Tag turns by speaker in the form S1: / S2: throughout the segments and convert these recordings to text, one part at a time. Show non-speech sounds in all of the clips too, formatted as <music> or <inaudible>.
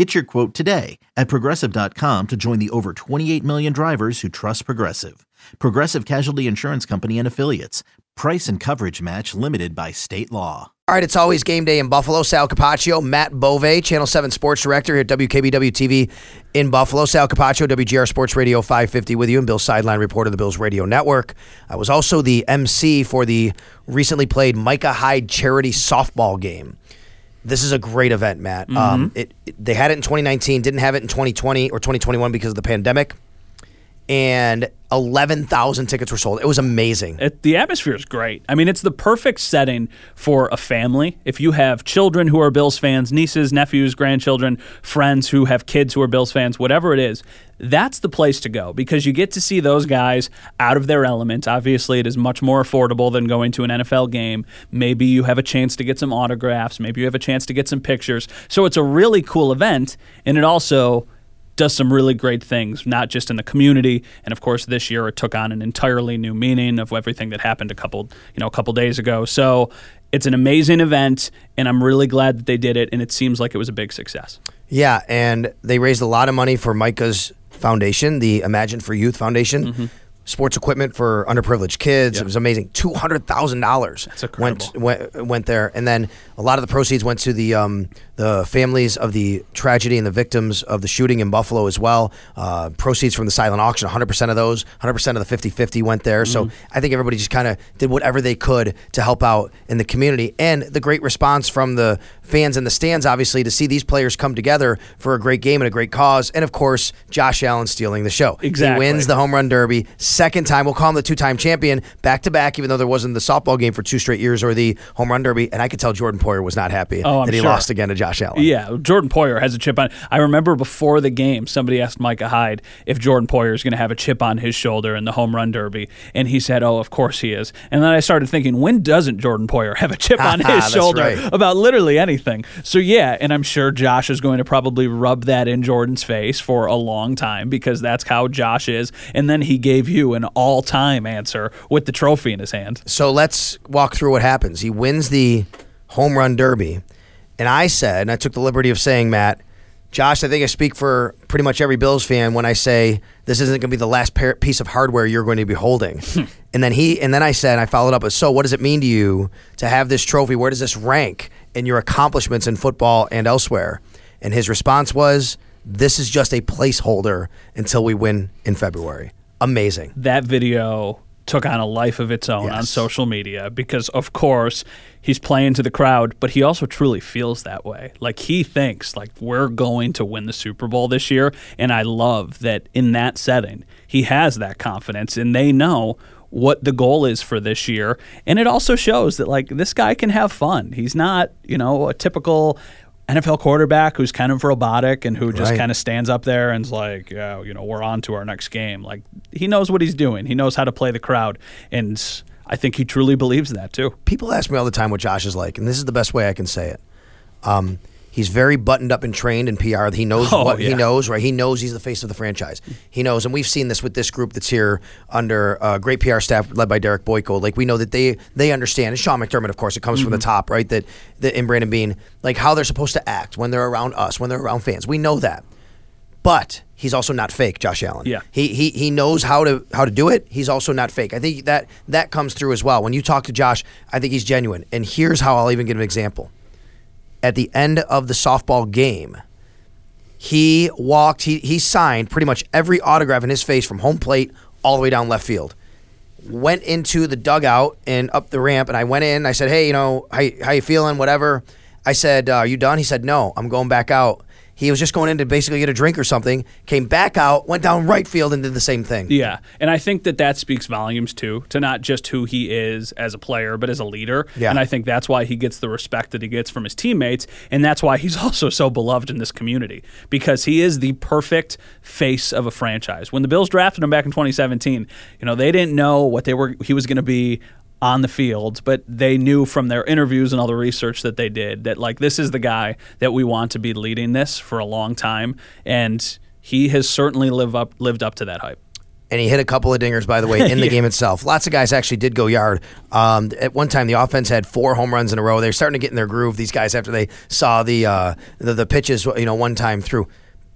S1: Get your quote today at progressive.com to join the over 28 million drivers who trust Progressive. Progressive Casualty Insurance Company and Affiliates. Price and coverage match limited by state law.
S2: All right, it's always game day in Buffalo. Sal Capaccio, Matt Bove, Channel 7 Sports Director here at WKBW TV in Buffalo. Sal Capaccio, WGR Sports Radio 550 with you, and Bill Sideline, reporter of the Bills Radio Network. I was also the MC for the recently played Micah Hyde charity softball game. This is a great event, Matt.
S3: Mm-hmm.
S2: Um, it, it- they had it in 2019, didn't have it in 2020 or 2021 because of the pandemic, and 11,000 tickets were sold. It was amazing.
S3: It, the atmosphere is great. I mean, it's the perfect setting for a family. If you have children who are Bills fans, nieces, nephews, grandchildren, friends who have kids who are Bills fans, whatever it is, that's the place to go because you get to see those guys out of their element. Obviously, it is much more affordable than going to an NFL game. Maybe you have a chance to get some autographs. Maybe you have a chance to get some pictures. So it's a really cool event, and it also does some really great things, not just in the community, and of course this year it took on an entirely new meaning of everything that happened a couple, you know, a couple days ago. So it's an amazing event, and I'm really glad that they did it, and it seems like it was a big success.
S2: Yeah, and they raised a lot of money for Micah's foundation, the Imagine for Youth Foundation.
S3: Mm-hmm.
S2: Sports equipment for underprivileged kids. It was amazing. Two hundred thousand dollars went, went went there, and then a lot of the proceeds went to the um, the families of the tragedy and the victims of the shooting in Buffalo as well. Uh, proceeds from the silent auction, one hundred percent of those, one hundred percent of the 50-50 went there. So
S3: Mm-hmm.
S2: I think everybody just kind of did whatever they could to help out in the community, and the great response from the fans in the stands, obviously, to see these players come together for a great game and a great cause, and of course, Josh Allen stealing the show.
S3: Exactly.
S2: He wins the home run derby, second time. We'll call him the two-time champion, back to back. Even though there wasn't the softball game for two straight years or the home run derby, and I could tell Jordan Poyer was not happy
S3: Oh, I'm
S2: that he
S3: sure.
S2: lost again to Josh Allen.
S3: Yeah, Jordan Poyer has a chip on. I remember before the game, somebody asked Micah Hyde if Jordan Poyer is going to have a chip on his shoulder in the home run derby, and he said, "Oh, of course he is." And then I started thinking, when doesn't Jordan Poyer have a chip <laughs> on his shoulder
S2: right.
S3: about literally anything? So yeah, and I'm sure Josh is going to probably rub that in Jordan's face for a long time because that's how Josh is. And then he gave you an all-time answer with the trophy in his hand.
S2: So let's walk through what happens. He wins the home run derby. And I said, and I took the liberty of saying, Matt, Josh, I think I speak for pretty much every Bills fan when I say this isn't going to be the last piece of hardware you're going to be holding. Hmm. <laughs> and then he, and then I said, I followed up with, so what does it mean to you to have this trophy? Where does this rank in your accomplishments in football and elsewhere? And his response was, this is just a placeholder until we win in February. Amazing.
S3: that video took on a life of its own on social media because of course he's playing to the crowd but he also truly feels that way. Like he thinks like we're going to win the super bowl this year and i love that in that setting he has that confidence and they know what the goal is for this year. And it also shows that like this guy can have fun. He's not you know a typical NFL quarterback who's kind of robotic and who just
S2: Right.
S3: kind of stands up there and's like, yeah, you know, we're on to our next game. Like he knows what he's doing. He knows how to play the crowd, and I think he truly believes that too.
S2: people ask me all the time what Josh is like, and this is the best way I can say it. Um, he's very buttoned up and trained in PR. He knows
S3: Oh,
S2: what he knows, right? He knows he's the face of the franchise. He knows, and we've seen this with this group that's here under a great PR staff led by Derek Boyko. Like we know that they they understand, and Sean McDermott, of course, it comes from the mm-hmm. top, right? That, that in Brandon Beane, like how they're supposed to act when they're around us, when they're around fans. We know that. But he's also not fake, Josh Allen.
S3: Yeah.
S2: He, he he knows how to how to do it. He's also not fake. I think that that comes through as well. When you talk to Josh, I think he's genuine. And here's how I'll even give an example. At the end of the softball game, he walked, he he signed pretty much every autograph in his face from home plate all the way down left field. went into the dugout and up the ramp, and I went in. I said, "Hey, you know, how how you feeling? Whatever." I said, uh, "Are you done?" He said, "No, I'm going back out." He was just going in to basically get a drink or something. Came back out, went down right field, and did the same thing.
S3: Yeah, and I think that that speaks volumes too to not just who he is as a player, but as a leader.
S2: Yeah.
S3: And I think that's why he gets the respect that he gets from his teammates, and that's why he's <laughs> also so beloved in this community because he is the perfect face of a franchise. When the Bills drafted him back in 2017, you know they didn't know what they were he was going to be on the field, but they knew from their interviews and all the research that they did that like this is the guy that we want to be leading this for a long time, and he has certainly lived up lived up to that hype.
S2: and he hit a couple of dingers, by the way, in the <laughs> game itself. Lots of guys actually did go yard. Um, at one time, the offense had four home runs in a row. They're starting to get in their groove. These guys after they saw the uh, the, the pitches, you know, one time through.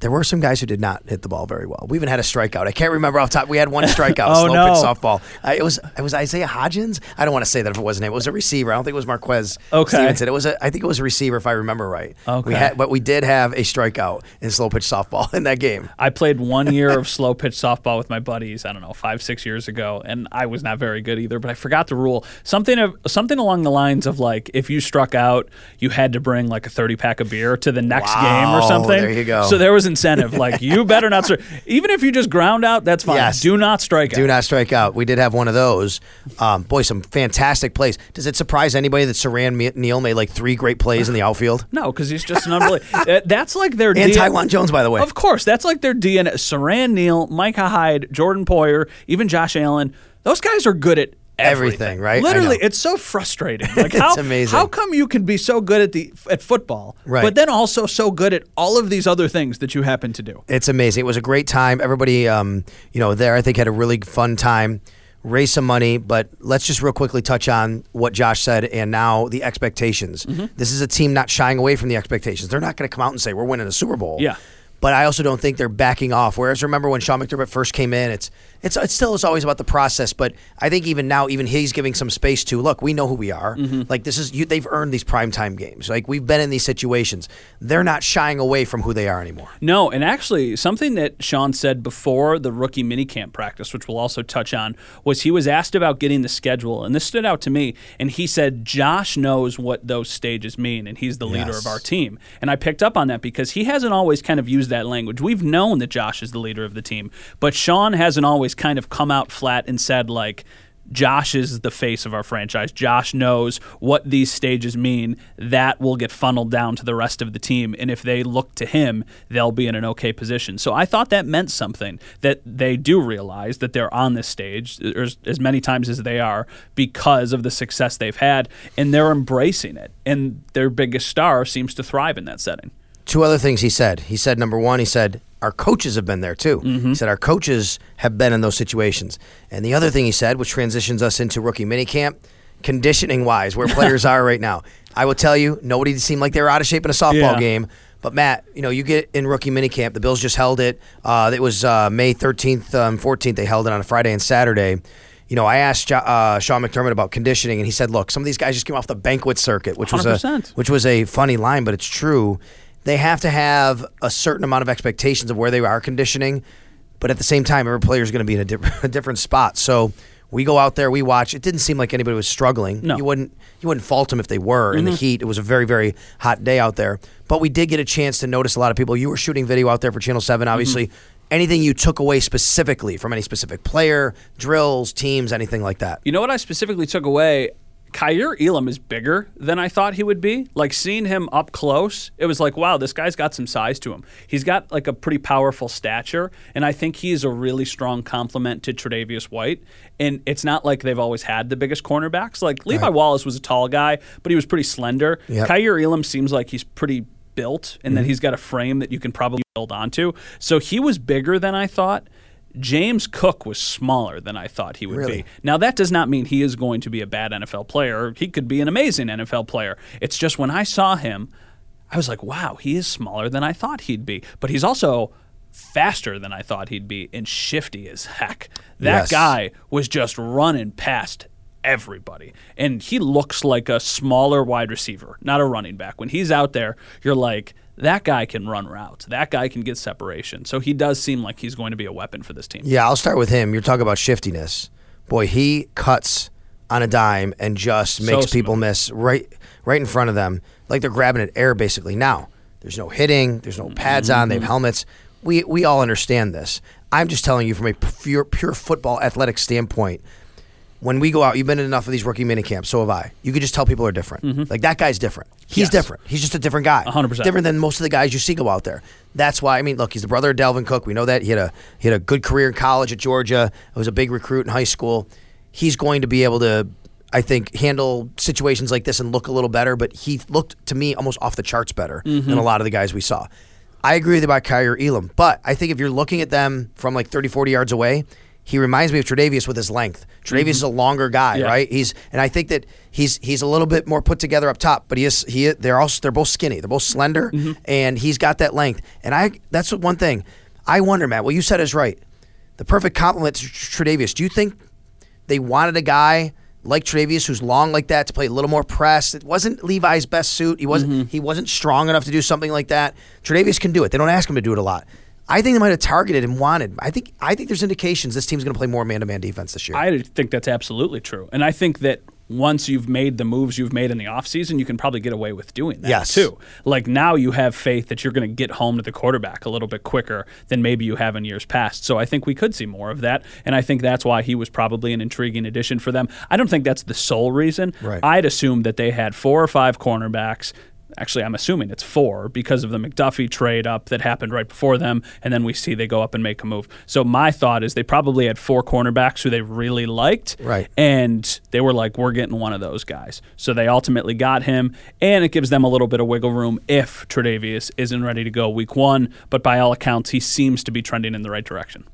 S2: There were some guys who did not hit the ball very well. We even had a strikeout. I can't remember off top. We had one <laughs> strikeout.
S3: Oh,
S2: slow
S3: no.
S2: pitch softball. Uh, it was it was Isaiah Hodgins. I don't want to say that if it wasn't him. It was a receiver. I don't think it was Marquez
S3: Okay.
S2: Stevenson. It was a, I think it was a receiver if I remember right.
S3: Okay.
S2: We had, but we did have a strikeout in slow pitch softball <laughs> in that game.
S3: I played one year of <laughs> slow pitch softball with my buddies. I don't know, five six years ago, and I was not very good either. But I forgot the rule. Something of something along the lines of like if you struck out, you had to bring like a thirty pack of beer to the next game or something.
S2: there you go.
S3: So there was incentive. Like you better not strike. Even if you just ground out, that's fine.
S2: Yes.
S3: Do not strike out.
S2: Do
S3: out.
S2: not strike out. We did have one of those. Um, boy, some fantastic plays. Does it surprise anybody that Siran Neal made like three great plays in the outfield? <laughs>
S3: No, because he's just an unbelievable. Uh, that's like their
S2: And
S3: D-
S2: Taiwan Jones, by the way.
S3: Of course, that's like their DNA. Siran Neal, Micah Hyde, Jordan Poyer, even Josh Allen. Those guys are good at everything,
S2: Everything, right?
S3: Literally, it's so frustrating. <laughs> Like how,
S2: amazing.
S3: How come you can be so good at the at football,
S2: Right.
S3: but then also so good at all of these other things that you happen to do?
S2: It's amazing. It was a great time. Everybody, um, you know, there I think had a really fun time. Raise some money, but let's just real quickly touch on what Josh said and now the expectations.
S3: Mm-hmm.
S2: This is a team not shying away from the expectations. They're not going to come out and say we're winning a Super Bowl.
S3: Yeah.
S2: But I also don't think they're backing off. Whereas remember when Sean McDermott first came in, it's it's it still is always about the process. But I think even now, even he's giving some space to look. We know who we are.
S3: Mm-hmm.
S2: Like this is you. They've earned these primetime games. Like we've been in these situations. They're not shying away from who they are anymore.
S3: No, and actually, something that Sean said before the rookie minicamp practice, which we'll also touch on, was he was asked about getting the schedule, and this stood out to me. And he said, Josh knows what those stages mean, and he's the leader of our team. And I picked up on that because he hasn't always kind of used that language. We've known that Josh is the leader of the team, but Sean hasn't always kind of come out flat and said, like, Josh is the face of our franchise. Josh knows what these stages mean. That will get funneled down to the rest of the team. And if they look to him, they'll be in an okay position. So I thought that meant something that they do realize that they're on this stage er, as, as many times as they are because of the success they've had. And they're embracing it. And their biggest star seems to thrive in that setting.
S2: Two other things he said. He said number one, he said our coaches have been there too. He said our coaches have been in those situations. And the other thing he said, which transitions us into rookie minicamp, conditioning wise, where players <laughs> are right now. I will tell you, nobody seemed like they were out of shape in a softball
S3: Yeah.
S2: game. But Matt, you know, you get in rookie minicamp. The Bills just held it. Uh, it was uh, May 13th, um, 14th. They held it on a Friday and Saturday. You know, I asked uh, Sean McDermott about conditioning, and he said, "Look, some of these guys just came off the banquet circuit, which was a which was a funny line, but it's true. They have to have a certain amount of expectations of where they are conditioning, but at the same time, every player is going to be in a, di- <laughs> a different spot. So we go out there, we watch. It didn't seem like anybody was struggling.
S3: No.
S2: You wouldn't you wouldn't fault them if they were in the mm-hmm. heat. It was a very very hot day out there, but we did get a chance to notice a lot of people. You were shooting video out there for Channel Seven, obviously. Mm-hmm. Anything you took away specifically from any specific player, drills, teams, anything like that?
S3: You know what I specifically took away? Kaiir Elam is bigger than I thought he would be. Like seeing him up close, it was like, wow, this guy's got some size to him. He's got like a pretty powerful stature, and I think he's a really strong complement to Tre'Davious White. And it's not like they've always had the biggest cornerbacks. Like Levi Wallace was a tall guy, but he was pretty slender.
S2: Yep.
S3: Kaiir Elam seems like he's pretty built, and that mm-hmm. he's got a frame that you can probably build onto. So he was bigger than I thought. James Cook was smaller than I thought he would
S2: Really?
S3: be. Now, that does not mean he is going to be a bad NFL player. He could be an amazing NFL player. It's just when I saw him, I was like, wow, he is smaller than I thought he'd be. But he's also faster than I thought he'd be and shifty as heck. That
S2: Yes.
S3: guy was just running past everybody. And he looks like a smaller wide receiver, not a running back. When he's out there, you're like, that guy can run routes. That guy can get separation. So he does seem like he's going to be a weapon for this team.
S2: Yeah, I'll start with him. You're talking about shiftiness. boy, he cuts on a dime and just
S3: So
S2: makes people miss right right in front of them, like they're grabbing at air basically. Now, there's no hitting, there's no pads on, they
S3: Mm-hmm.
S2: have helmets. We we all understand this. I'm just telling you from a pure pure football athletic standpoint. When we go out, you've been in enough of these rookie mini camps, so have I. You could just tell people are different. Like that guy's different. He's
S3: Mm-hmm. Yes.
S2: different. He's just a different guy.
S3: 100%.
S2: Different than most of the guys you see go out there. That's why I mean, look, he's the brother of Dalvin Cook. We know that he had a he had a good career in college at Georgia. He was a big recruit in high school. He's going to be able to, I think, handle situations like this and look a little better. But he looked to me almost off the charts better
S3: Mm-hmm.
S2: than a lot of the guys we saw. I agree with you about Kaiir Elam, but I think if you're looking at them from like 30, 40 yards away, he reminds me of Tredavious with his length. Tredavious is a longer guy,
S3: Mm-hmm. Yeah.
S2: right? He's and I think that he's he's a little bit more put together up top, but he is he they're also they're both skinny, they're both slender,
S3: Mm-hmm.
S2: and he's got that length. And I that's one thing I wonder, Matt. What you said is right. The perfect compliment to Tredavious. Do you think they wanted a guy like Tredavious who's long like that to play a little more press? It wasn't Levi's best suit. He wasn't
S3: Mm-hmm.
S2: he wasn't strong enough to do something like that. Tredavious can do it. They don't ask him to do it a lot. I think they might have targeted and wanted. I think I think there's indications this team's going to play more man-to-man defense this year.
S3: I think that's absolutely true. And I think that once you've made the moves you've made in the offseason, you can probably get away with doing that
S2: Yes.
S3: too. Like now you have faith that you're going to get home to the quarterback a little bit quicker than maybe you have in years past. So I think we could see more of that. And I think that's why he was probably an intriguing addition for them. I don't think that's the sole reason.
S2: Right.
S3: I'd assume that they had four or five cornerbacks. Actually, I'm assuming it's four because of the McDuffie trade up that happened right before them, and then we see they go up and make a move. So my thought is they probably had four cornerbacks who they really liked,
S2: Right.
S3: and they were like, "We're getting one of those guys." So they ultimately got him, and it gives them a little bit of wiggle room if Tredavious isn't ready to go week one. But by all accounts, he seems to be trending in the right direction.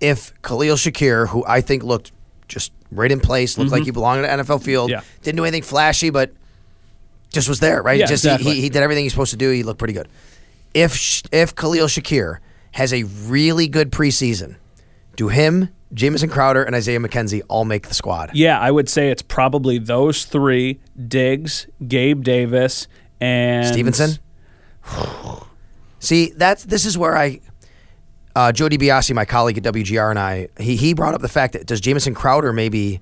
S2: if Khalil Shakir, who I think looked just right in place, looked like he belonged on the NFL field,
S3: Mm-hmm. Yeah.
S2: didn't do anything flashy, but just was there, right?
S3: Yeah,
S2: just
S3: exactly.
S2: he, he, did everything he's supposed to do. He looked pretty good. If if Khalil Shakir has a really good preseason, do him, Jamison Crowder, and Isaiah McKenzie all make the squad?
S3: Yeah, I would say it's probably those three: Diggs, Gabe Davis, and
S2: Stevenson. <sighs> See, that's this is where I, uh, Joe DiBiase, my colleague at WGR, and I, he he brought up the fact that does Jamison Crowder maybe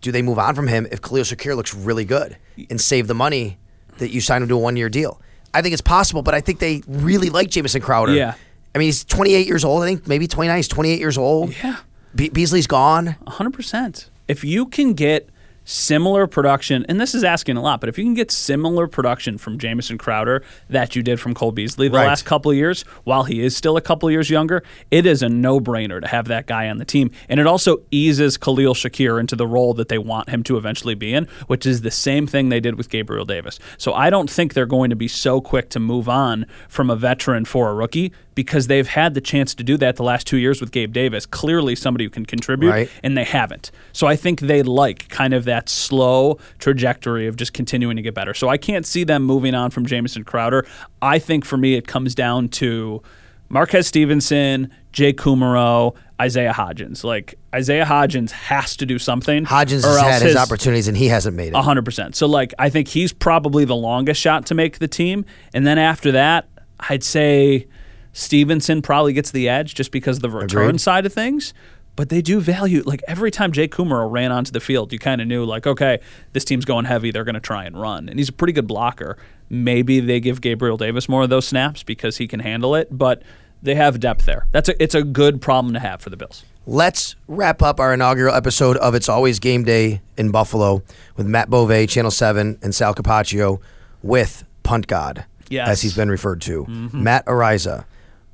S2: do they move on from him if Khalil Shakir looks really good and save the money that you signed him to a one year deal? I think it's possible, but I think they really like Jamison Crowder.
S3: Yeah.
S2: I mean, he's 28 years old. I think maybe 29. He's 28 years old.
S3: Yeah.
S2: Be- Beasley's gone.
S3: 100%. If you can get similar production, and this is asking a lot, but if you can get similar production from Jamison Crowder that you did from Cole Beasley the
S2: Right.
S3: last couple of years, while he is still a couple years younger, it is a no brainer to have that guy on the team. And it also eases Khalil Shakir into the role that they want him to eventually be in, which is the same thing they did with Gabriel Davis. So I don't think they're going to be so quick to move on from a veteran for a rookie because they've had the chance to do that the last two years with Gabe Davis. Clearly, somebody who can contribute
S2: Right.
S3: and they haven't. So I think they like kind of that slow trajectory of just continuing to get better. So I can't see them moving on from Jamison Crowder. I think for me, it comes down to Marquez Stevenson, Jake Kumerow, Isaiah Hodgins. Like Isaiah Hodgins has to do something.
S2: Hodgins
S3: or
S2: has
S3: else
S2: had his opportunities and he hasn't made it.
S3: a hundred percent. So like I think he's probably the longest shot to make the team, and then after that, I'd say Stevenson probably gets the edge just because of the return
S2: Agreed.
S3: side of things. But they do value like every time Jake Kumerow ran onto the field, you kind of knew like okay, this team's going heavy. They're going to try and run, and he's a pretty good blocker. Maybe they give Gabriel Davis more of those snaps because he can handle it, but. They have depth there. That's a it's a good problem to have for the Bills.
S2: Let's wrap up our inaugural episode of It's Always Game Day in Buffalo with Matt Bove, Channel 7, and Sal Capaccio with Punt God,
S3: Yes.
S2: as he's been referred to. Mm-hmm. Matt Araiza.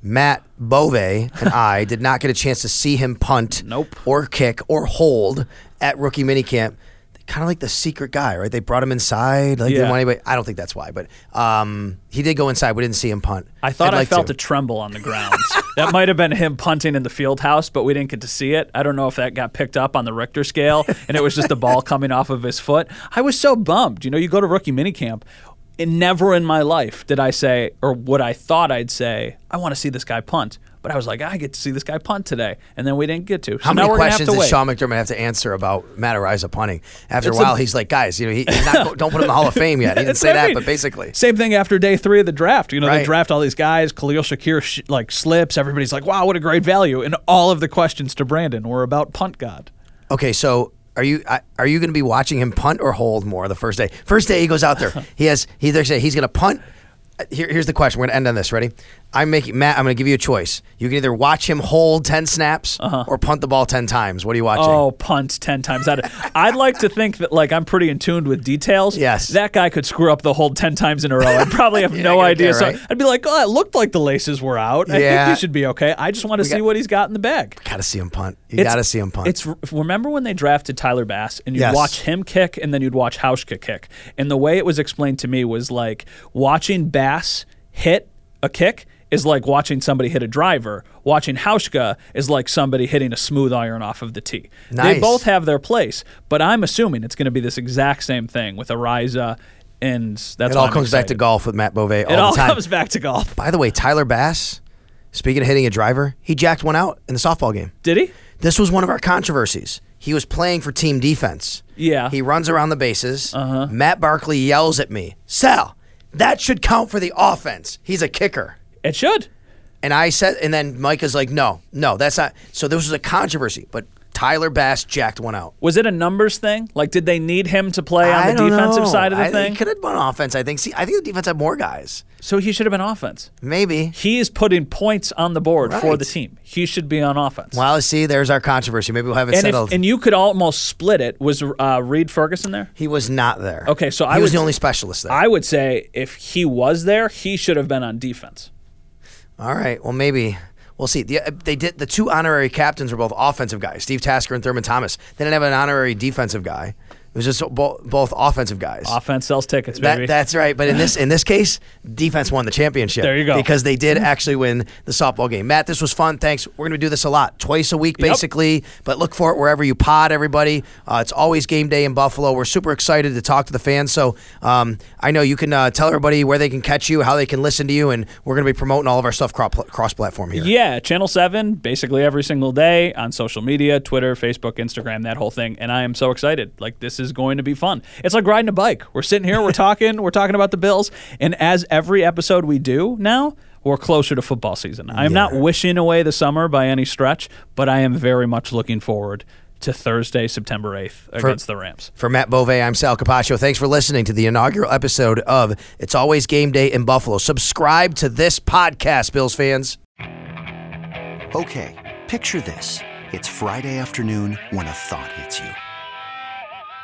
S2: Matt Bove and I <laughs> did not get a chance to see him punt
S3: Nope.
S2: or kick or hold at rookie minicamp. Kind of like the secret guy, right? They brought him inside. Like they
S3: Yeah.
S2: didn't want anybody. I don't think that's why, but um, he did go inside. We didn't see him punt.
S3: I thought
S2: I'd
S3: I
S2: like
S3: felt
S2: to.
S3: a tremble on the ground. <laughs> that might have been him punting in the field house, but we didn't get to see it. I don't know if that got picked up on the Richter scale and it was just a ball <laughs> coming off of his foot. I was so bummed. You know, you go to rookie minicamp, and never in my life did I say, or what I thought I'd say, I want to see this guy punt. But I was like, I get to see this guy punt today, and then we didn't get to. So
S2: How many
S3: we're gonna have
S2: questions did. Sean McDermott have to answer about Matt Araiza punting? After
S3: It's
S2: a while,
S3: a-
S2: he's like, guys, you know, he, not, don't put him in the Hall of Fame yet. He didn't say
S3: I
S2: that,
S3: mean.
S2: but basically.
S3: Same thing after day three of the draft. You know, they draft all these guys. Khalil Shakir sh- like slips. Everybody's like, "Wow, what a great value!" And all of the questions to Brandon were about punt god.
S2: Okay, so are you are you going to be watching him punt or hold more the first day? First day he goes out there. He has he saying he's going to punt. Uh, Here, here's the question. We're going to end on this. Ready? I'm making Matt. I'm going to give you a choice. You can either watch him hold ten snaps uh-huh. or punt the ball ten times. What are you watching?
S3: Oh, punt ten times out. <laughs> Of, I'd like to think that like I'm pretty in tune with details.
S2: Yes.
S3: that guy could screw up the hold ten times in a row. I'd probably have <laughs> no idea.
S2: care,
S3: So? I'd be like, oh, it looked like the laces were out. I
S2: Yeah.
S3: think he should be okay. I just want to see
S2: got-
S3: what he's got in the bag.
S2: Got to see him punt. You got to see him punt.
S3: It's remember when they drafted Tyler Bass and you'd
S2: Yes.
S3: watch him kick and then you'd watch Hauschka kick. And the way it was explained to me was like watching Bass hit a kick is like watching somebody hit a driver. Watching Hauschka is like somebody hitting a smooth iron off of the tee.
S2: Nice.
S3: They both have their place, but I'm assuming it's going to be this exact same thing with Araiza and that's
S2: it all comes back to golf with Matt Bove all
S3: It
S2: the
S3: all
S2: time.
S3: comes back to golf.
S2: By the way, Tyler Bass, speaking of hitting a driver, he jacked one out in the softball game.
S3: Did he?
S2: This was one of our controversies. He was playing for team defense.
S3: Yeah.
S2: He runs around the bases. Uh-huh. Matt Barkley yells at me, Sal, that should count for the offense. He's a kicker.
S3: It should.
S2: And I said, and then Micah's like, no, no, that's not. So this was a controversy, but Tyler Bass jacked one out.
S3: Was it a numbers thing? Like, did they need him to play on
S2: I
S3: the defensive
S2: know.
S3: side of the
S2: I,
S3: thing?
S2: He could have been offense, I think. See, I think the defense had more guys.
S3: So he should have been offense.
S2: Maybe.
S3: He is putting points on the board for the team. He should be on offense.
S2: Well, see, there's our controversy. Maybe we'll have it
S3: and, if,
S2: settled.
S3: and you could almost split it. Was uh, Reid Ferguson there?
S2: he was not there.
S3: Okay, so
S2: he
S3: I
S2: was
S3: would-
S2: the only specialist there.
S3: I would say if he was there, he should have been on defense.
S2: All right. Well, maybe we'll see. The, uh, they did the two honorary captains were both offensive guys, Steve Tasker and Thurman Thomas. They didn't have an honorary defensive guy. It was just bo- both offensive guys.
S3: Offense sells tickets, baby.
S2: That, that's right. But in this in this case, defense won the championship.
S3: There you go.
S2: Because they did actually win the softball game. Matt, this was fun. Thanks. We're going to do this a lot, twice a week,
S3: Yep.
S2: basically. But look for it wherever you pod, everybody. Uh, it's always game day in Buffalo. We're super excited to talk to the fans. So um, I know you can uh, tell everybody where they can catch you, how they can listen to you, and we're going to be promoting all of our stuff cross platform here.
S3: Yeah, Channel 7, basically every single day on social media Twitter, Facebook, Instagram, that whole thing. And I am so excited. Like, this is going to be fun. It's like riding a bike. We're sitting here, we're <laughs> talking, we're talking about the Bills. And as every episode we do now, we're closer to football season. I'm not wishing away the summer by any stretch, but I am very much looking forward to Thursday, September 8th against the Rams.
S2: For Matt Bove, I'm Sal Capaccio. Thanks for listening to the inaugural episode of It's Always Game Day in Buffalo. Subscribe to this podcast, Bills fans.
S4: Okay, picture this. It's Friday afternoon when a thought hits you.